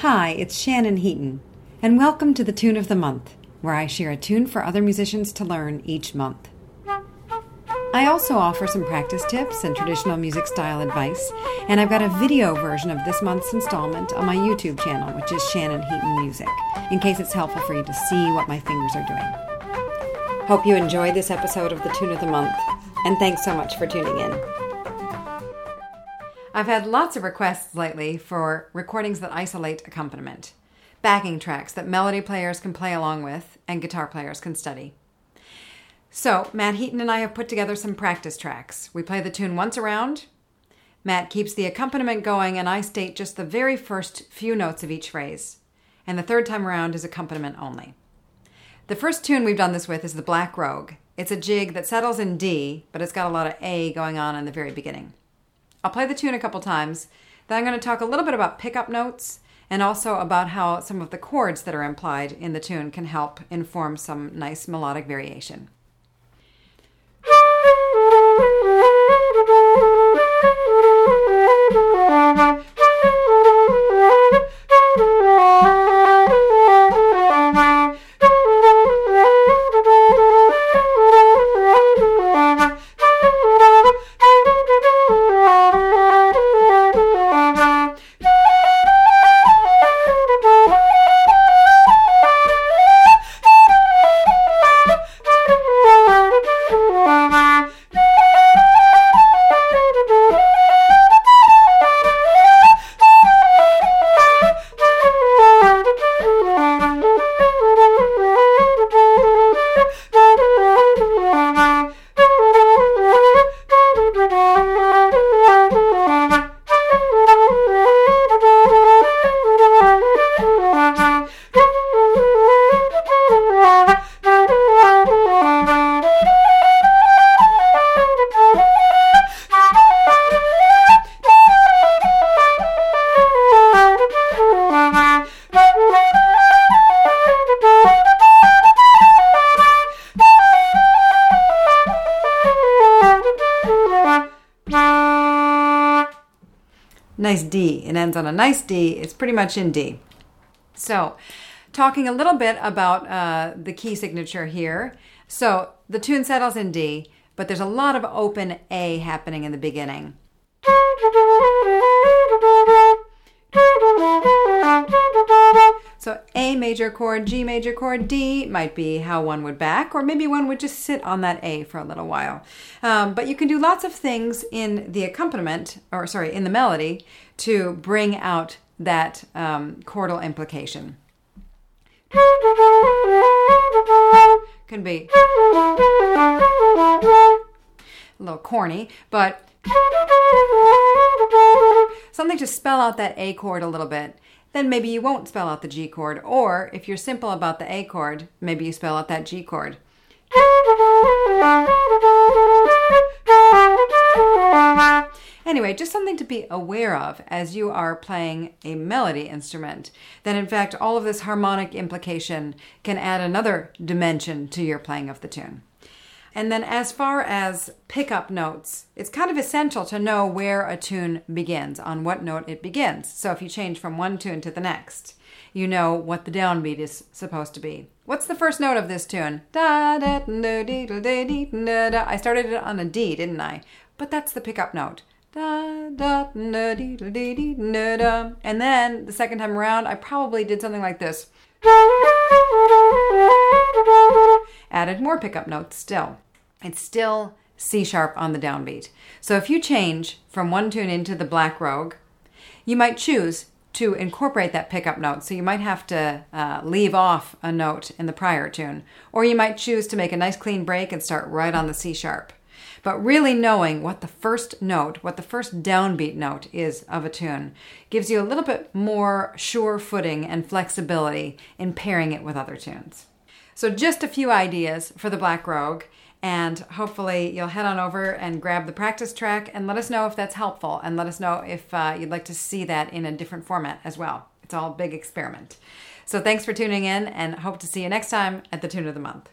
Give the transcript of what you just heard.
Hi, it's Shannon Heaton, and welcome to the Tune of the Month, where I share a tune for other musicians to learn each month. I also offer some practice tips and traditional music style advice, and I've got a video version of this month's installment on my YouTube channel, which is Shannon Heaton Music, in case it's helpful for you to see what my fingers are doing. Hope you enjoyed this episode of the Tune of the Month, and thanks so much for tuning in. I've had lots of requests lately for recordings that isolate accompaniment, backing tracks that melody players can play along with and guitar players can study. So, Matt Heaton and I have put together some practice tracks. We play the tune once around. Matt keeps the accompaniment going, and I state just the very first few notes of each phrase. And the third time around is accompaniment only. The first tune we've done this with is the Black Rogue. It's a jig that settles in D, but it's got a lot of A going on in the very beginning. I'll play the tune a couple times. Then I'm going to talk a little bit about pickup notes and also about how some of the chords that are implied in the tune can help inform some nice melodic variation. nice D. It ends on a nice D. It's pretty much in D. So, talking a little bit about uh, the key signature here. So, the tune settles in D, but there's a lot of open A happening in the beginning. Major chord, G major chord, D might be how one would back, or maybe one would just sit on that A for a little while. Um, but you can do lots of things in the accompaniment, or sorry, in the melody, to bring out that um, chordal implication. Can be a little corny, but something to spell out that A chord a little bit then maybe you won't spell out the G chord. Or if you're simple about the A chord, maybe you spell out that G chord. Anyway, just something to be aware of as you are playing a melody instrument. That in fact, all of this harmonic implication can add another dimension to your playing of the tune. And then, as far as pickup notes, it's kind of essential to know where a tune begins, on what note it begins. So, if you change from one tune to the next, you know what the downbeat is supposed to be. What's the first note of this tune? Da da da dee da dee da da. I started it on a D, didn't I? But that's the pickup note. Da da da dee da dee da da. And then the second time around, I probably did something like this added more pickup notes still. It's still C sharp on the downbeat. So if you change from one tune into the Black Rogue, you might choose to incorporate that pickup note. So you might have to uh, leave off a note in the prior tune, or you might choose to make a nice clean break and start right on the C sharp. But really knowing what the first note, what the first downbeat note is of a tune, gives you a little bit more sure footing and flexibility in pairing it with other tunes. So, just a few ideas for the Black Rogue, and hopefully, you'll head on over and grab the practice track and let us know if that's helpful, and let us know if uh, you'd like to see that in a different format as well. It's all a big experiment. So, thanks for tuning in, and hope to see you next time at the Tune of the Month.